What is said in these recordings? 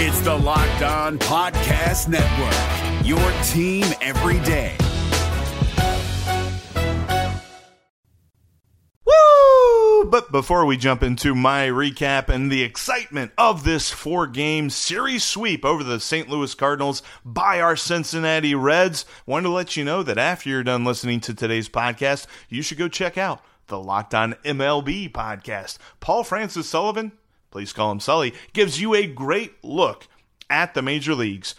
It's the Locked On Podcast Network, your team every day. Woo! But before we jump into my recap and the excitement of this four game series sweep over the St. Louis Cardinals by our Cincinnati Reds, wanted to let you know that after you're done listening to today's podcast, you should go check out the Locked On MLB podcast. Paul Francis Sullivan, please call him Sully, gives you a great look at the major leagues,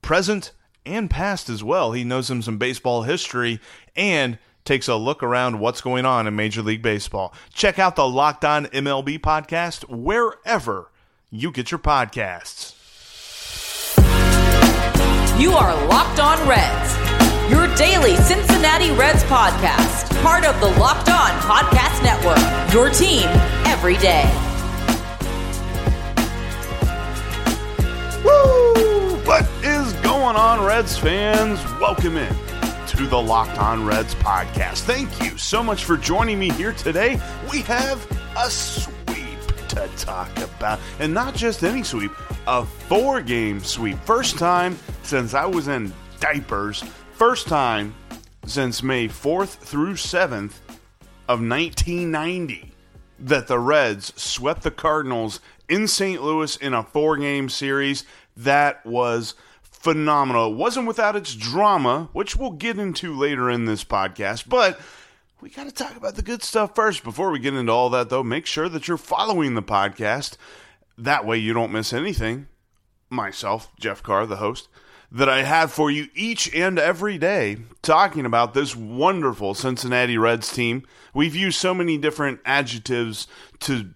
present and past as well. He knows him some baseball history and takes a look around what's going on in Major League Baseball. Check out the Locked On MLB podcast wherever you get your podcasts. You are Locked On Reds, your daily Cincinnati Reds podcast, part of the Locked On Podcast Network, your team every day. Going on, Reds fans? Welcome in to the Locked On Reds podcast. Thank you so much for joining me here today. We have a sweep to talk about, and not just any sweep, a four game sweep. First time since I was in diapers, first time since May 4th through 7th of 1990 that the Reds swept the Cardinals in St. Louis in a four game series. That was phenomenal. It wasn't without its drama, which we'll get into later in this podcast, but we got to talk about the good stuff first. Before we get into all that, though, make sure that you're following the podcast. That way you don't miss anything. Myself, Jeff Carr, the host, that I have for you each and every day talking about this wonderful Cincinnati Reds team. We've used so many different adjectives to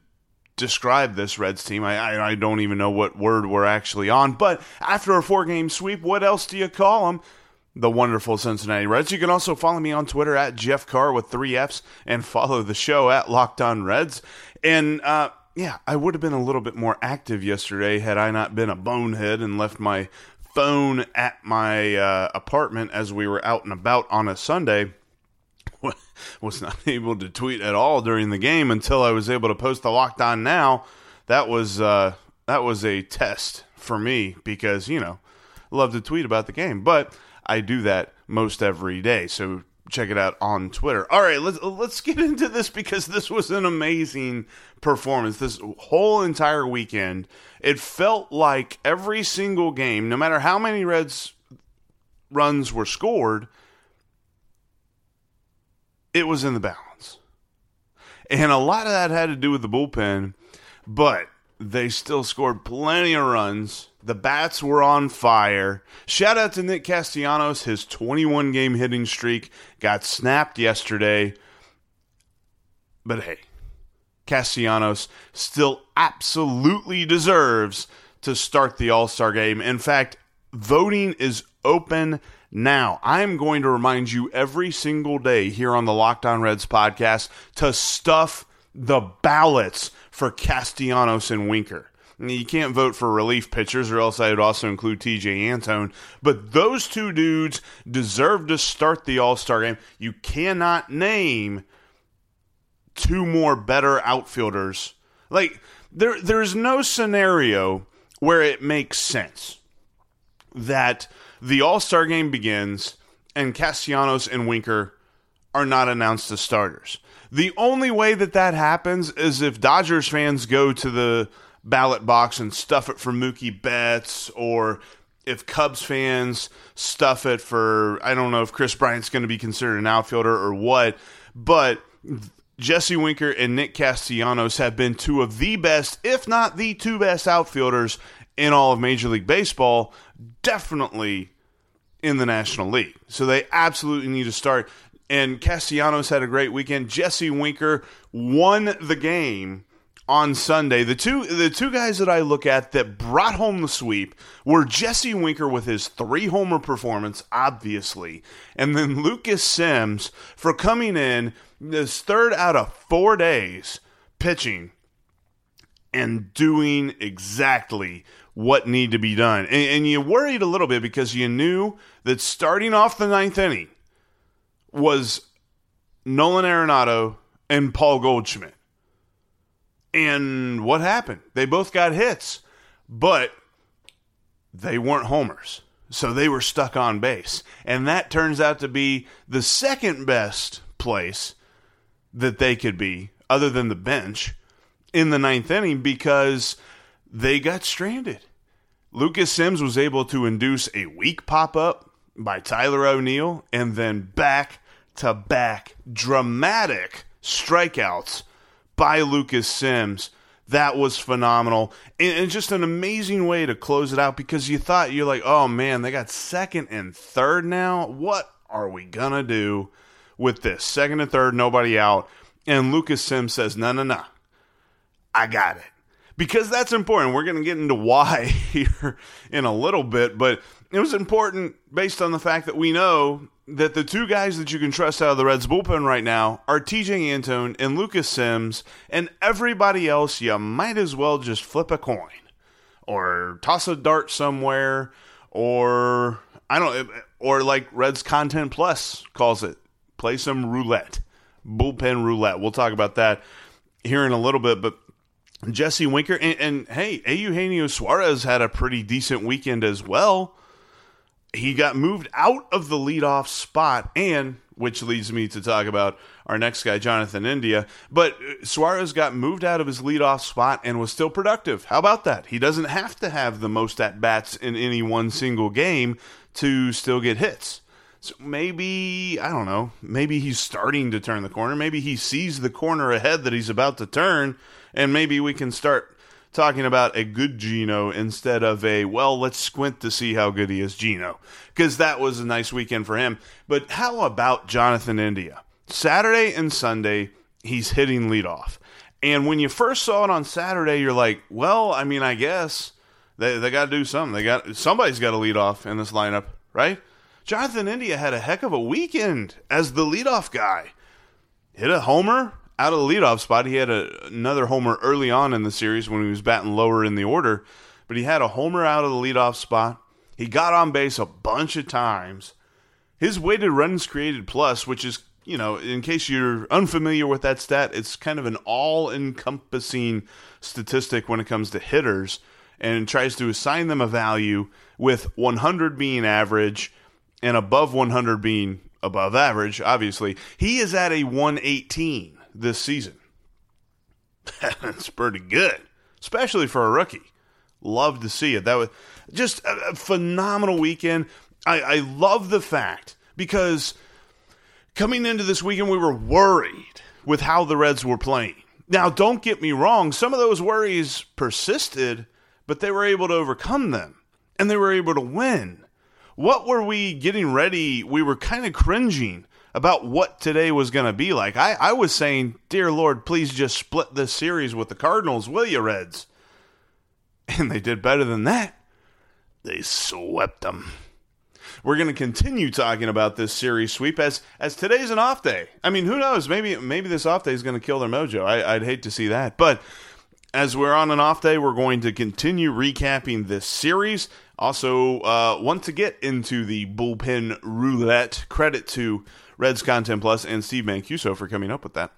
describe this Reds team. I, I, I don't even know what word we're actually on. But after a four game sweep, what else do you call them? The wonderful Cincinnati Reds. You can also follow me on Twitter at Jeff Carr with three F's and follow the show at Locked On Reds. And uh, yeah, I would have been a little bit more active yesterday had I not been a bonehead and left my phone at my uh, apartment as we were out and about on a Sunday was not able to tweet at all during the game until I was able to post the locked on now. That was uh, that was a test for me because you know love to tweet about the game, but I do that most every day. So check it out on Twitter. All right, let's let's get into this because this was an amazing performance. This whole entire weekend, it felt like every single game, no matter how many Reds runs were scored, it was in the balance. And a lot of that had to do with the bullpen, but they still scored plenty of runs. The bats were on fire. Shout out to Nick Castellanos. His 21 game hitting streak got snapped yesterday. But hey, Castellanos still absolutely deserves to start the All Star game. In fact, voting is open now, I'm going to remind you every single day here on the Locked On Reds podcast to stuff the ballots for Castellanos and Winker. You can't vote for relief pitchers, or else I would also include Tejay Antone. But those two dudes deserve to start the All Star game. You cannot name two more better outfielders. Like there, there's no scenario where it makes sense that the All Star game begins and Castellanos and Winker are not announced as starters. The only way that that happens is if Dodgers fans go to the ballot box and stuff it for Mookie Betts, or if Cubs fans stuff it for, I don't know if Kris Bryant's going to be considered an outfielder or what, but Jesse Winker and Nick Castellanos have been two of the best, if not the two best outfielders in all of Major League Baseball, definitely in the National League. So they absolutely need to start. And Castellanos had a great weekend. Jesse Winker won the game on Sunday. The two the two guys that I look at that brought home the sweep were Jesse Winker with his three homer performance, obviously, and then Lucas Sims for coming in this third out of four days pitching and doing exactly what need to be done. And, and, you worried a little bit because you knew that starting off the ninth inning was Nolan Arenado and Paul Goldschmidt. And what happened? They both got hits, but they weren't homers. So they were stuck on base. And that turns out to be the second best place that they could be, other than the bench, in the ninth inning because they got stranded. Lucas Sims was able to induce a weak pop up by Tyler O'Neill and then back to back dramatic strikeouts by Lucas Sims. That was phenomenal. And, just an amazing way to close it out because you thought, you're like, oh man, they got second and third now. What are we going to do with this? Second and third, nobody out. And Lucas Sims says, no, no, no. I got it. Because that's important. We're going to get into why here in a little bit, but it was important based on the fact that we know that the two guys that you can trust out of the Reds bullpen right now are Tejay Antone and Lucas Sims, and everybody else you might as well just flip a coin or toss a dart somewhere or I don't or like Reds Content Plus calls it, play some roulette, bullpen roulette. We'll talk about that here in a little bit, but Jesse Winker and, and hey, Eugenio Suarez had a pretty decent weekend as well he got moved out of the leadoff spot, and which leads me to talk about our next guy, Jonathan India. But uh, Suarez got moved out of his leadoff spot and was still productive. How about that? He doesn't have to have the most at bats in any one single game to still get hits. So maybe, I don't know, maybe he's starting to turn the corner. Maybe he sees the corner ahead that he's about to turn, and maybe we can start talking about a good Gino instead of a, well, let's squint to see how good he is, Gino. Because that was a nice weekend for him. But how about Jonathan India? Saturday and Sunday, he's hitting leadoff. And when you first saw it on Saturday, you're like, well, I mean, I guess they, they got to do something. They got Somebody's got to lead off in this lineup, right? Jonathan India had a heck of a weekend as the leadoff guy. Hit a homer, out of the leadoff spot. He had a, another homer early on in the series when he was batting lower in the order, but he had a homer out of the leadoff spot. He got on base a bunch of times. His weighted runs created plus, which is, you know, in case you're unfamiliar with that stat, it's kind of an all encompassing statistic when it comes to hitters and tries to assign them a value with 100 being average and above 100 being above average, obviously. He is at a 118 this season. That's pretty good, especially for a rookie. Love to see it. That was just a, phenomenal weekend. I, I love the fact because coming into this weekend, we were worried with how the Reds were playing. Now, don't get me wrong, some of those worries persisted, but they were able to overcome them and they were able to win. What were we getting ready? We were kind of cringing about what today was going to be like. I, I was saying, Dear Lord, please just split this series with the Cardinals, will you, Reds? And they did better than that. They swept them. We're going to continue talking about this series sweep as as today's an off day. I mean, who knows? Maybe maybe this off day is going to kill their mojo. I, I'd hate to see that, but as we're on an off day, we're going to continue recapping this series. Also, uh, want to get into the bullpen roulette. Credit to Reds Content Plus and Steve Mancuso for coming up with that.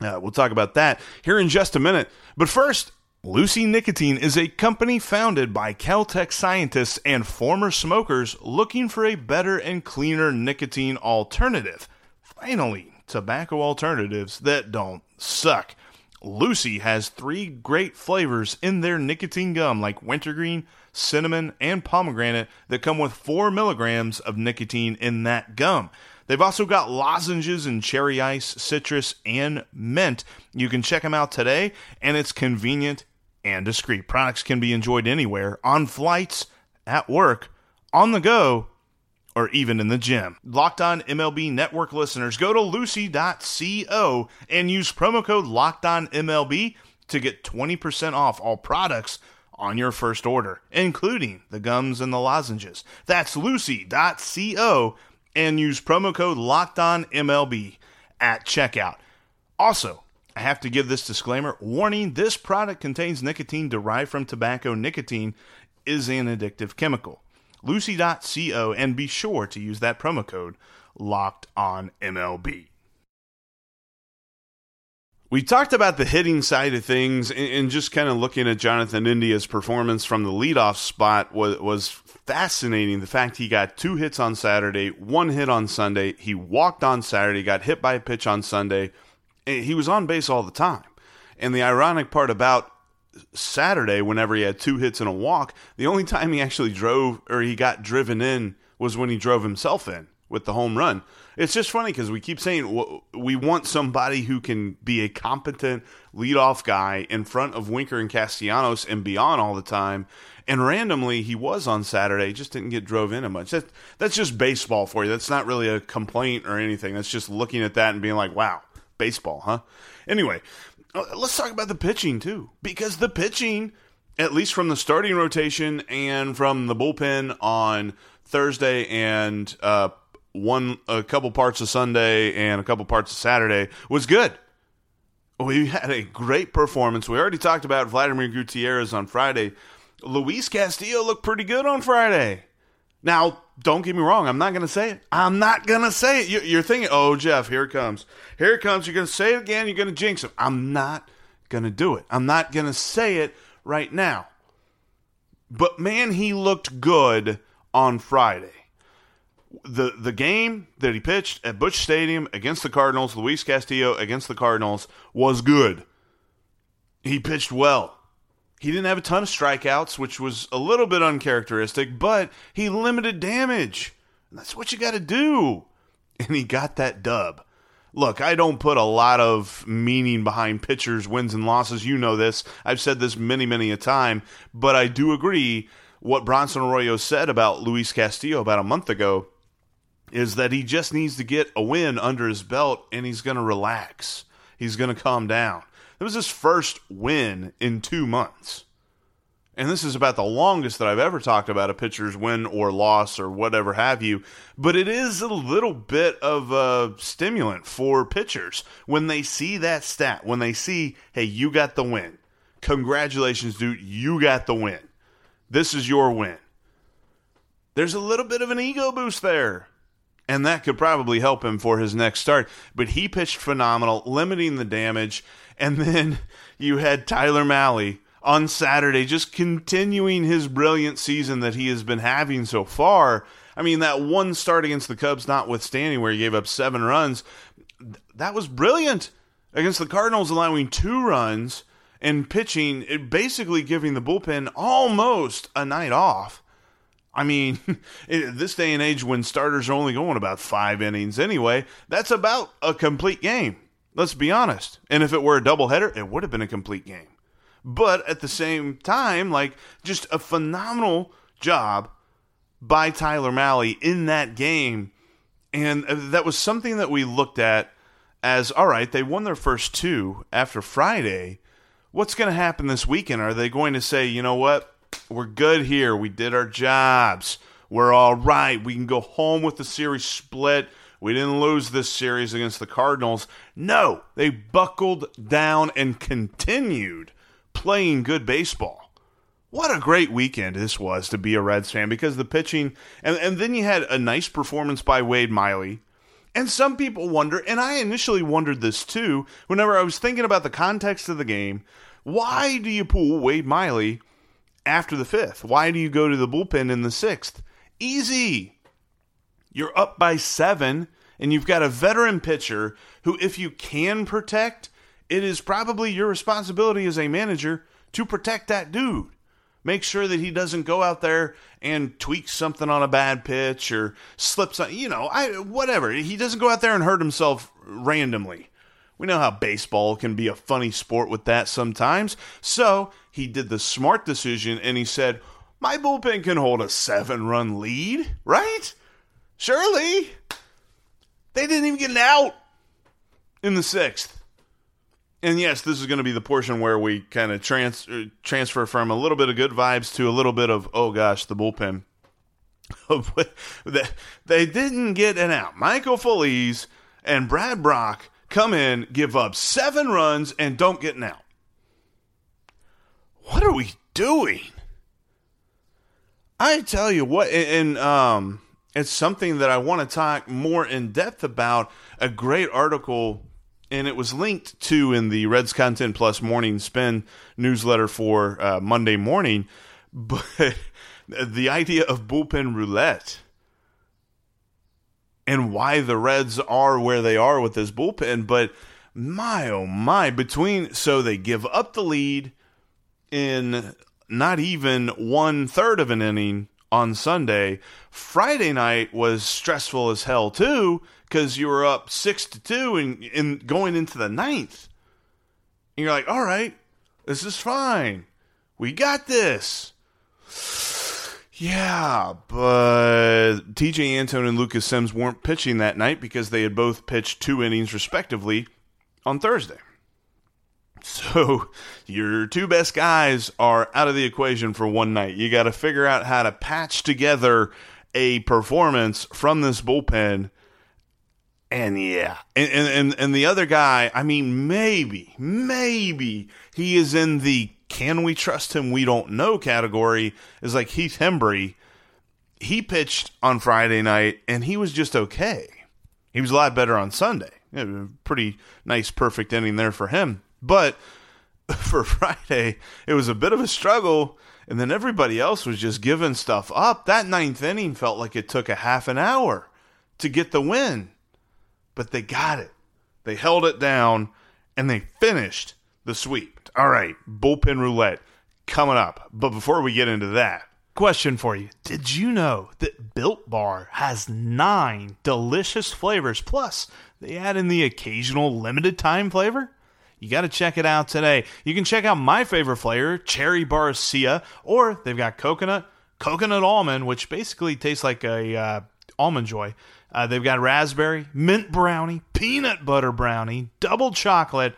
Uh, we'll talk about that here in just a minute. But first, Lucy Nicotine is a company founded by Caltech scientists and former smokers looking for a better and cleaner nicotine alternative. Finally, tobacco alternatives that don't suck. Lucy has three great flavors in their nicotine gum, like wintergreen, cinnamon, and pomegranate, that come with 4 milligrams of nicotine in that gum. They've also got lozenges in cherry ice, citrus, and mint. You can check them out today, and it's convenient and discreet. Products can be enjoyed anywhere on flights, at work, on the go, or even in the gym. Locked on MLB network listeners, go to lucy.co and use promo code Locked On MLB to get 20% off all products on your first order, including the gums and the lozenges. That's lucy.co and use promo code LOCKEDONMLB at checkout. Also, I have to give this disclaimer warning this product contains nicotine derived from tobacco. Nicotine is an addictive chemical. Lucy.co and be sure to use that promo code locked on MLB. We talked about the hitting side of things, and, and just kind of looking at Jonathan India's performance from the leadoff spot was, was fascinating. The fact he got two hits on Saturday, one hit on Sunday. He walked on Saturday, got hit by a pitch on Sunday. He was on base all the time. And the ironic part about Saturday, whenever he had two hits and a walk, the only time he actually drove or he got driven in was when he drove himself in with the home run. It's just funny because we keep saying we want somebody who can be a competent leadoff guy in front of Winker and Castellanos and beyond all the time. And randomly, he was on Saturday, just didn't get drove in much. That, that's just baseball for you. That's not really a complaint or anything. That's just looking at that and being like, wow, baseball, huh? Anyway, uh, let's talk about the pitching too, because the pitching, at least from the starting rotation and from the bullpen on Thursday and uh, one a couple parts of Sunday and a couple parts of Saturday was good. We had a great performance. We already talked about Vladimir Gutierrez on Friday. Luis Castillo looked pretty good on Friday. Now, don't get me wrong. I'm not going to say it. I'm not going to say it. You're thinking, oh, Jeff, here it comes. Here it comes. You're going to say it again. You're going to jinx him. I'm not going to do it. I'm not going to say it right now. But man, he looked good on Friday the the game that he pitched at Busch Stadium against the Cardinals, Luis Castillo against the Cardinals, was good. He pitched well. He didn't have a ton of strikeouts, which was a little bit uncharacteristic, but he limited damage. And that's what you got to do. And he got that dub. Look, I don't put a lot of meaning behind pitchers' wins and losses. You know this. I've said this many, many a time, but I do agree what Bronson Arroyo said about Luis Castillo about a month ago is that he just needs to get a win under his belt and he's going to relax. He's going to calm down. It was his first win in two months. And this is about the longest that I've ever talked about a pitcher's win or loss or whatever have you. But it is a little bit of a stimulant for pitchers when they see that stat, when they see, hey, you got the win. Congratulations, dude. You got the win. This is your win. There's a little bit of an ego boost there and that could probably help him for his next start. But he pitched phenomenal, limiting the damage. And then you had Tyler Mahle on Saturday just continuing his brilliant season that he has been having so far. I mean, that one start against the Cubs, notwithstanding, where he gave up seven runs, that was brilliant against the Cardinals, allowing two runs and pitching, basically giving the bullpen almost a night off. I mean, this day and age when starters are only going about five innings anyway, that's about a complete game. Let's be honest. And if it were a doubleheader, it would have been a complete game. But at the same time, like, just a phenomenal job by Tyler Mahle in that game. And uh, that was something that we looked at as all right, they won their first two after Friday. What's going to happen this weekend? Are they going to say, you know what? We're good here. We did our jobs. We're all right. We can go home with the series split. We didn't lose this series against the Cardinals. No, they buckled down and continued playing good baseball. What a great weekend this was to be a Reds fan because the pitching, and, and then you had a nice performance by Wade Miley. And some people wonder, and I initially wondered this too, whenever I was thinking about the context of the game, why do you pull Wade Miley after the fifth? Why do you go to the bullpen in the sixth? Easy. You're up by seven, and you've got a veteran pitcher who, if you can protect, it is probably your responsibility as a manager to protect that dude. Make sure that he doesn't go out there and tweak something on a bad pitch or slips on, you know, I whatever. He doesn't go out there and hurt himself randomly. We know how baseball can be a funny sport with that sometimes. So he did the smart decision and he said, My bullpen can hold a seven run lead, right? Surely. They didn't even get an out in the sixth. And yes, this is going to be the portion where we kind of trans- uh, transfer from a little bit of good vibes to a little bit of, oh gosh, the bullpen. they didn't get an out. Michael Feliz and Brad Brach come in, give up seven runs, and don't get an out. What are we doing? I tell you what, and, um, it's something that I want to talk more in depth about. A great article and it was linked to in the Reds Content Plus Morning Spin newsletter for uh, Monday morning. But the idea of bullpen roulette and why the Reds are where they are with this bullpen, but my oh my, between so they give up the lead in not even one third of an inning on Sunday. Friday night was stressful as hell too because you were up six to two and, and going into the ninth. And you're like, all right, this is fine. We got this. Yeah, but Tejay Antone and Lucas Sims weren't pitching that night because they had both pitched two innings respectively on Thursday. So your two best guys are out of the equation for one night. You got to figure out how to patch together a performance from this bullpen. And yeah, and, and and the other guy, I mean, maybe, maybe he is in the can we trust him? We don't know category. Is like Heath Hembree. He pitched on Friday night, and he was just okay. He was a lot better on Sunday. Pretty nice, perfect inning there for him. But for Friday, it was a bit of a struggle, and then everybody else was just giving stuff up. That ninth inning felt like it took a half an hour to get the win, but they got it. They held it down, and they finished the sweep. All right, bullpen roulette coming up. But before we get into that, Question for you. Did you know that Built Bar has nine delicious flavors? Plus, they add in the occasional limited time flavor? You got to check it out today. You can check out my favorite flavor, Cherry Barcia, or they've got coconut, coconut almond, which basically tastes like a uh, almond joy. Uh, they've got raspberry, mint brownie, peanut butter brownie, double chocolate,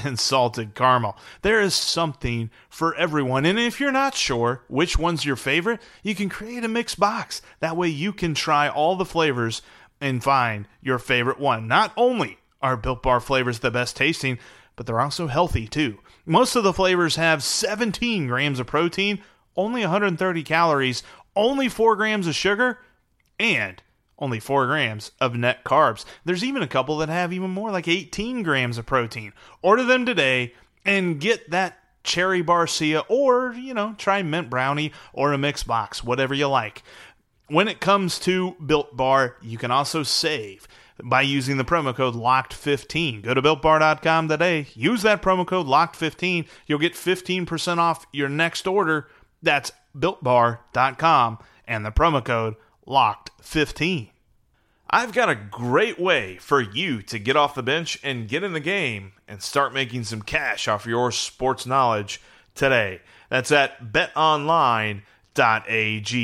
and salted caramel. There is something for everyone. And if you're not sure which one's your favorite, you can create a mixed box. That way you can try all the flavors and find your favorite one. Not only are Built Bar flavors the best tasting, but they're also healthy too. Most of the flavors have 17 grams of protein, only 130 calories, only 4 grams of sugar, and only 4 grams of net carbs. There's even a couple that have even more, like 18 grams of protein. Order them today and get that cherry barcia or, you know, try mint brownie or a mix box, whatever you like. When it comes to Built Bar, you can also save by using the promo code LOCKED15. Go to builtbar.com today. Use that promo code LOCKED15. You'll get 15% off your next order. That's builtbar.com and the promo code LOCKED15. I've got a great way for you to get off the bench and get in the game and start making some cash off your sports knowledge today. That's at betonline.ag.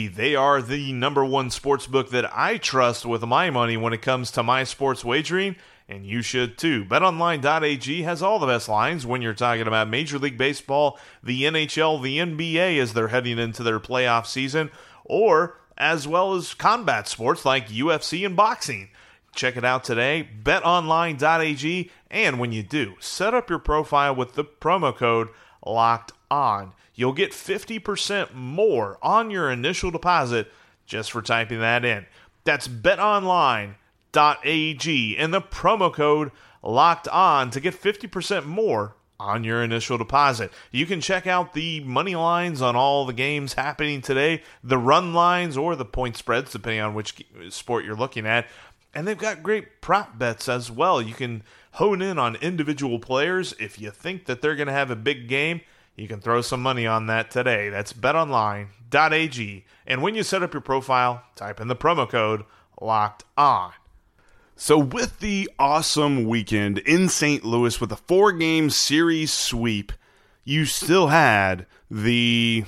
They are the number one sports book that I trust with my money when it comes to my sports wagering, and you should too. BetOnline.ag has all the best lines when you're talking about Major League Baseball, the NHL, the NBA as they're heading into their playoff season, or as well as combat sports like UFC and boxing. Check it out today, betonline.ag, and when you do, set up your profile with the promo code locked on. You'll get 50% more on your initial deposit just for typing that in. That's betonline.ag and the promo code locked on to get 50% more on your initial deposit. You can check out the money lines on all the games happening today, the run lines or the point spreads, depending on which sport you're looking at. And they've got great prop bets as well. You can hone in on individual players. If you think that they're going to have a big game, you can throw some money on that today. That's betonline.ag. And when you set up your profile, type in the promo code locked on. So, with the awesome weekend in St. Louis with a four game series sweep, you still had the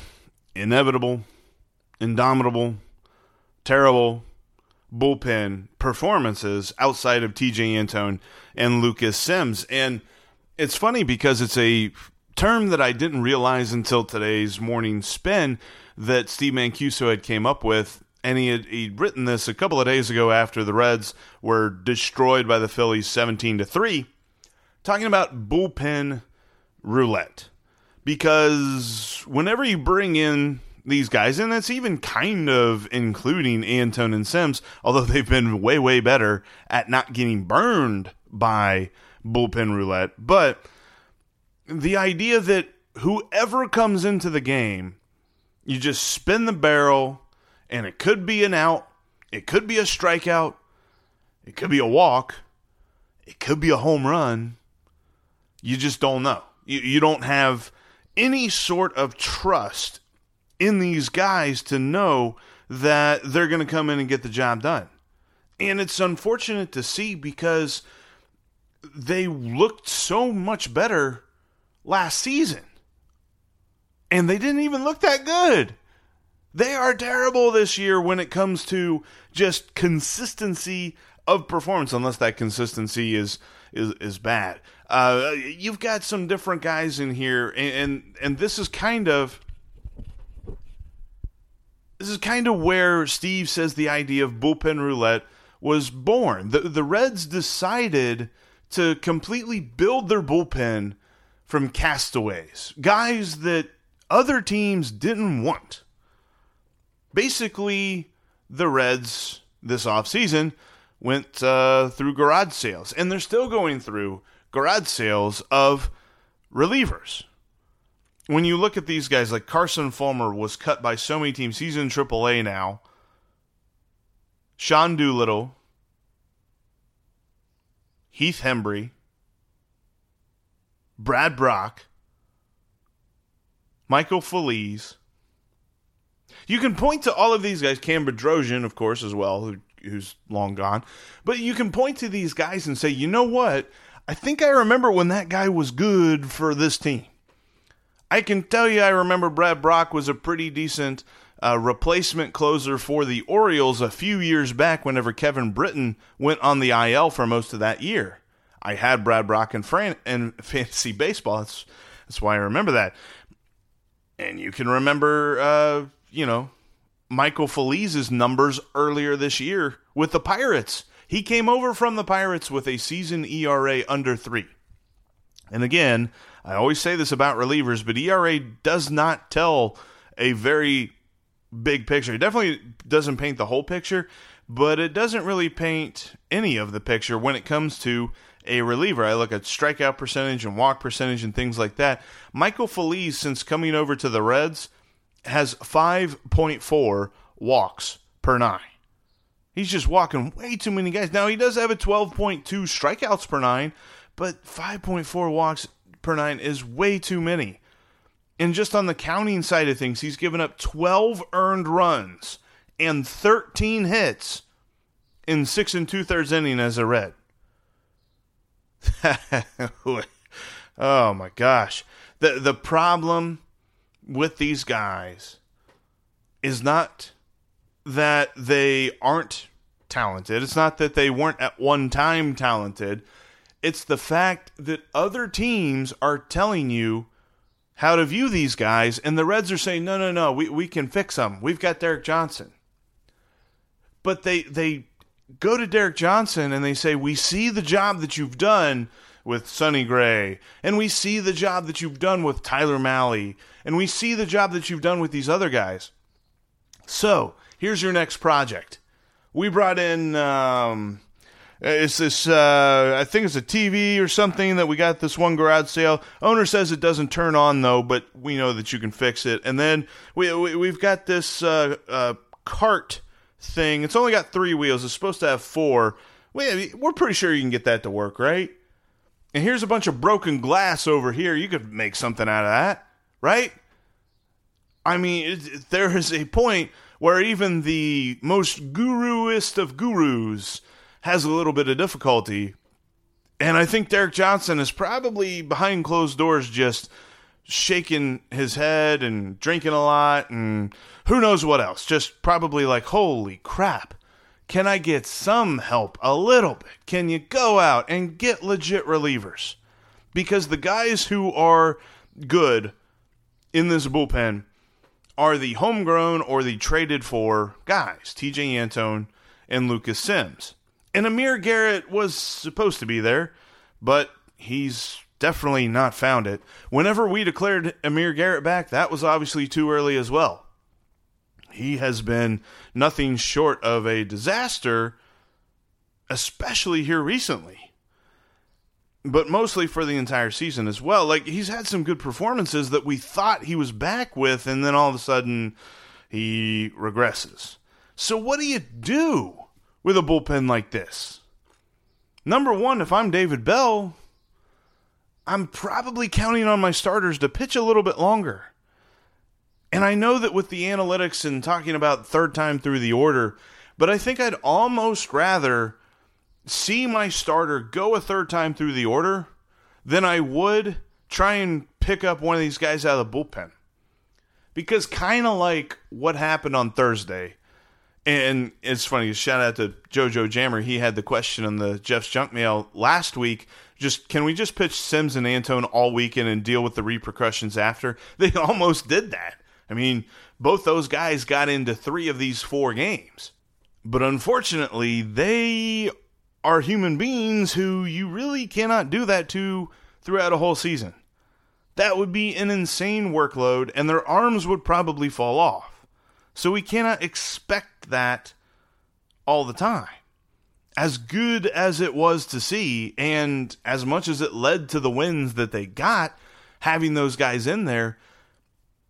inevitable, indomitable, terrible bullpen performances outside of Tejay Antone and Lucas Sims. And it's funny because it's a term that I didn't realize until today's morning spin that Steve Mancuso had came up with and he had he'd written this a couple of days ago after the Reds were destroyed by the Phillies 17 to 3 talking about bullpen roulette. Because whenever you bring in these guys and that's even kind of including Antone and Sims although they've been way way better at not getting burned by bullpen roulette, but the idea that whoever comes into the game, you just spin the barrel and it could be an out, it could be a strikeout, it could be a walk, it could be a home run. You just don't know. You, you don't have any sort of trust in these guys to know that they're going to come in and get the job done. And it's unfortunate to see because they looked so much better last season. And they didn't even look that good. They are terrible this year when it comes to just consistency of performance, unless that consistency is is is bad. Uh, you've got some different guys in here, and, and and this is kind of this is kind of where Steve says the idea of bullpen roulette was born. The the Reds decided to completely build their bullpen from castaways, guys that other teams didn't want. Basically, the Reds this offseason went uh, through garage sales, and they're still going through garage sales of relievers. When you look at these guys, like Carson Fulmer was cut by so many teams, he's in AAA now. Sean Doolittle, Heath Hembree, Brad Brach, Michael Feliz. You can point to all of these guys, Cam Bedrosian, of course, as well, who, who's long gone. But you can point to these guys and say, you know what? I think I remember when that guy was good for this team. I can tell you, I remember Brad Brach was a pretty decent uh, replacement closer for the Orioles a few years back whenever Kevin Britton went on the IL for most of that year. I had Brad Brach in, Fran- in fantasy baseball. That's, that's why I remember that. And you can remember, uh, you know, Michael Feliz's numbers earlier this year with the Pirates. He came over from the Pirates with a season ERA under three. And again, I always say this about relievers, but ERA does not tell a very big picture. It definitely doesn't paint the whole picture, but it doesn't really paint any of the picture when it comes to a reliever. I look at strikeout percentage and walk percentage and things like that. Michael Feliz, since coming over to the Reds, has 5.4 walks per nine. He's just walking way too many guys. Now, he does have a 12.2 strikeouts per nine, but 5.4 walks per nine is way too many. And just on the counting side of things, he's given up 12 earned runs and 13 hits in six and two thirds inning as a Red. oh my gosh. The the problem with these guys is not that they aren't talented. It's not that they weren't at one time talented. It's the fact that other teams are telling you how to view these guys, and the Reds are saying, no, no, no, we, we can fix them. We've got Derek Johnson. But they they go to Derek Johnson and they say, We see the job that you've done with Sonny Gray, and we see the job that you've done with Tyler Mahle, and we see the job that you've done with these other guys. So, here's your next project. We brought in, um, it's this, uh, I think it's a TV or something that we got this one garage sale. Owner says it doesn't turn on though, but we know that you can fix it. And then we, we have got this uh, uh, cart thing. It's only got three wheels. It's supposed to have four. We, we're pretty sure you can get that to work, right? And here's a bunch of broken glass over here. You could make something out of that, right? I mean, it, there is a point where even the most guruist of gurus has a little bit of difficulty. And I think Derek Johnson is probably behind closed doors just shaking his head and drinking a lot and who knows what else. Just probably like, holy crap. Can I get some help a little bit? Can you go out and get legit relievers? Because the guys who are good in this bullpen are the homegrown or the traded for guys, Tejay Antone and Lucas Sims. And Amir Garrett was supposed to be there, but he's definitely not found it. Whenever we declared Amir Garrett back, that was obviously too early as well. He has been nothing short of a disaster, especially here recently. but mostly for the entire season as well. Like he's had some good performances that we thought he was back with, and then all of a sudden he regresses. So what do you do with a bullpen like this? Number one, if I'm David Bell, I'm probably counting on my starters to pitch a little bit longer. And I know that with the analytics and talking about third time through the order, but I think I'd almost rather see my starter go a third time through the order than I would try and pick up one of these guys out of the bullpen. Because kind of like what happened on Thursday, and it's funny, shout out to JoJo Jammer. He had the question on the Jeff's junk mail last week. Just can we just pitch Sims and Antone all weekend and deal with the repercussions after? They almost did that. I mean, both those guys got into three of these four games. But unfortunately, they are human beings who you really cannot do that to throughout a whole season. That would be an insane workload, and their arms would probably fall off. So we cannot expect that all the time. As good as it was to see, and as much as it led to the wins that they got, having those guys in there,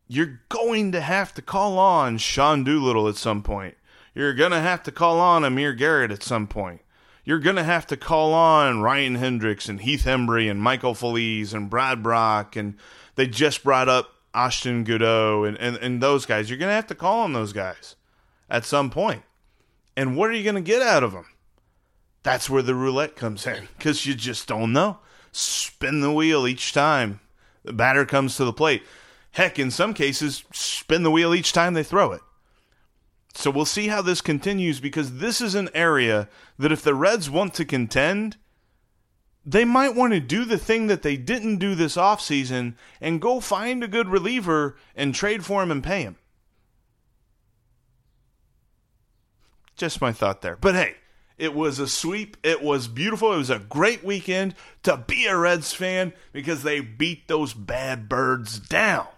you're going to have to call on Sean Doolittle at some point. You're going to have to call on Amir Garrett at some point you're going to have to call on Ryan Hendrix and Heath Hembree and Michael Feliz and Brad Brach. And they just brought up Austin Goudeau and, and, and those guys. You're going to have to call on those guys at some point. And what are you going to get out of them? That's where the roulette comes in because you just don't know. Spin the wheel each time the batter comes to the plate. Heck, in some cases, spin the wheel each time they throw it. So we'll see how this continues because this is an area that if the Reds want to contend, they might want to do the thing that they didn't do this offseason and go find a good reliever and trade for him and pay him. Just my thought there. But hey, it was a sweep. It was beautiful. It was a great weekend to be a Reds fan because they beat those bad birds down.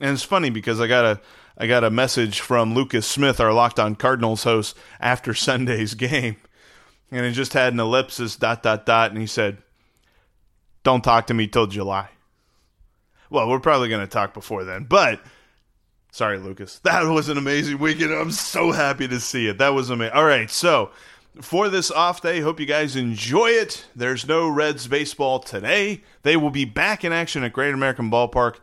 And it's funny because I got a I got a message from Lucas Smith, our Locked On Cardinals host, after Sunday's game, and it just had an ellipsis dot dot dot, and he said, "Don't talk to me till July." Well, we're probably going to talk before then, but sorry, Lucas, that was an amazing weekend. I'm so happy to see it. That was amazing. All right, so for this off day. Hope you guys enjoy it. There's no Reds baseball today. They will be back in action at Great American Ballpark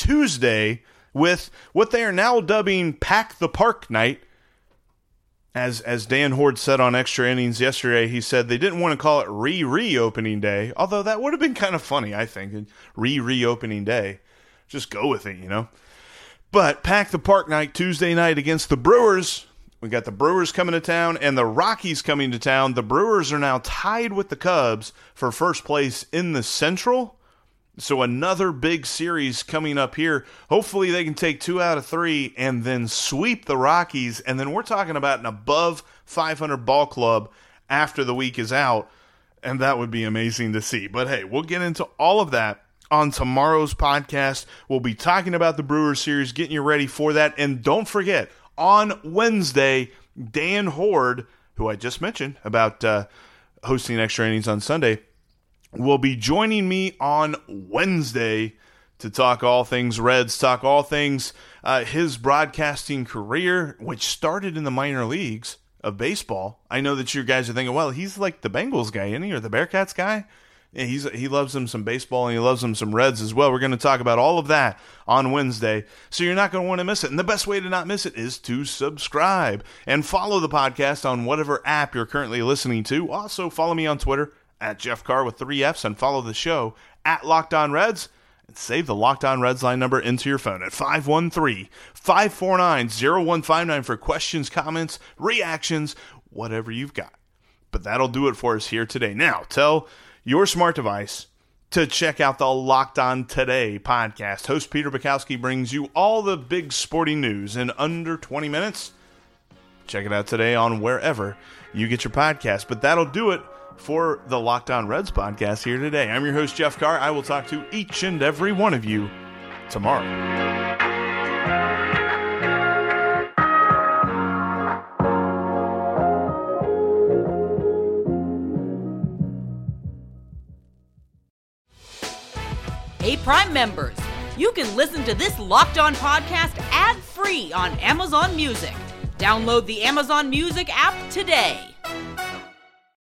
Tuesday with what they are now dubbing Pack the Park Night. As as Dan Hoard said on Extra Innings yesterday, he said they didn't want to call it re reopening day, although that would have been kind of funny, I think. Re reopening day. Just go with it, you know. But Pack the Park Night Tuesday night against the Brewers. We got the Brewers coming to town and the Rockies coming to town. The Brewers are now tied with the Cubs for first place in the Central. So another big series coming up here. Hopefully they can take two out of three and then sweep the Rockies. And then we're talking about an above 500 ball club after the week is out. And that would be amazing to see. But hey, we'll get into all of that on tomorrow's podcast. We'll be talking about the Brewers series, getting you ready for that. And don't forget, on Wednesday, Dan Hoard, who I just mentioned about uh, hosting extra innings on Sunday, will be joining me on Wednesday to talk all things Reds, talk all things uh, his broadcasting career, which started in the minor leagues of baseball. I know that you guys are thinking, well, he's like the Bengals guy, isn't he, or the Bearcats guy? Yeah, he's he loves them some baseball and he loves them some Reds as well. We're going to talk about all of that on Wednesday, so you're not going to want to miss it. And the best way to not miss it is to subscribe and follow the podcast on whatever app you're currently listening to. Also, follow me on Twitter at Jeff Carr with three F's and follow the show at Locked On Reds and save the Locked On Reds line number into your phone at 513 549 0159 for questions, comments, reactions, whatever you've got. But that'll do it for us here today. Now, tell your smart device to check out the Locked On Today podcast. Host Peter Bukowski brings you all the big sporting news in under 20 minutes. Check it out today on wherever you get your podcast. But that'll do it for the Locked On Reds podcast here today. I'm your host, Jeff Carr. I will talk to each and every one of you tomorrow. Hey, Prime members, you can listen to this Locked On podcast ad free on Amazon Music. Download the Amazon Music app today.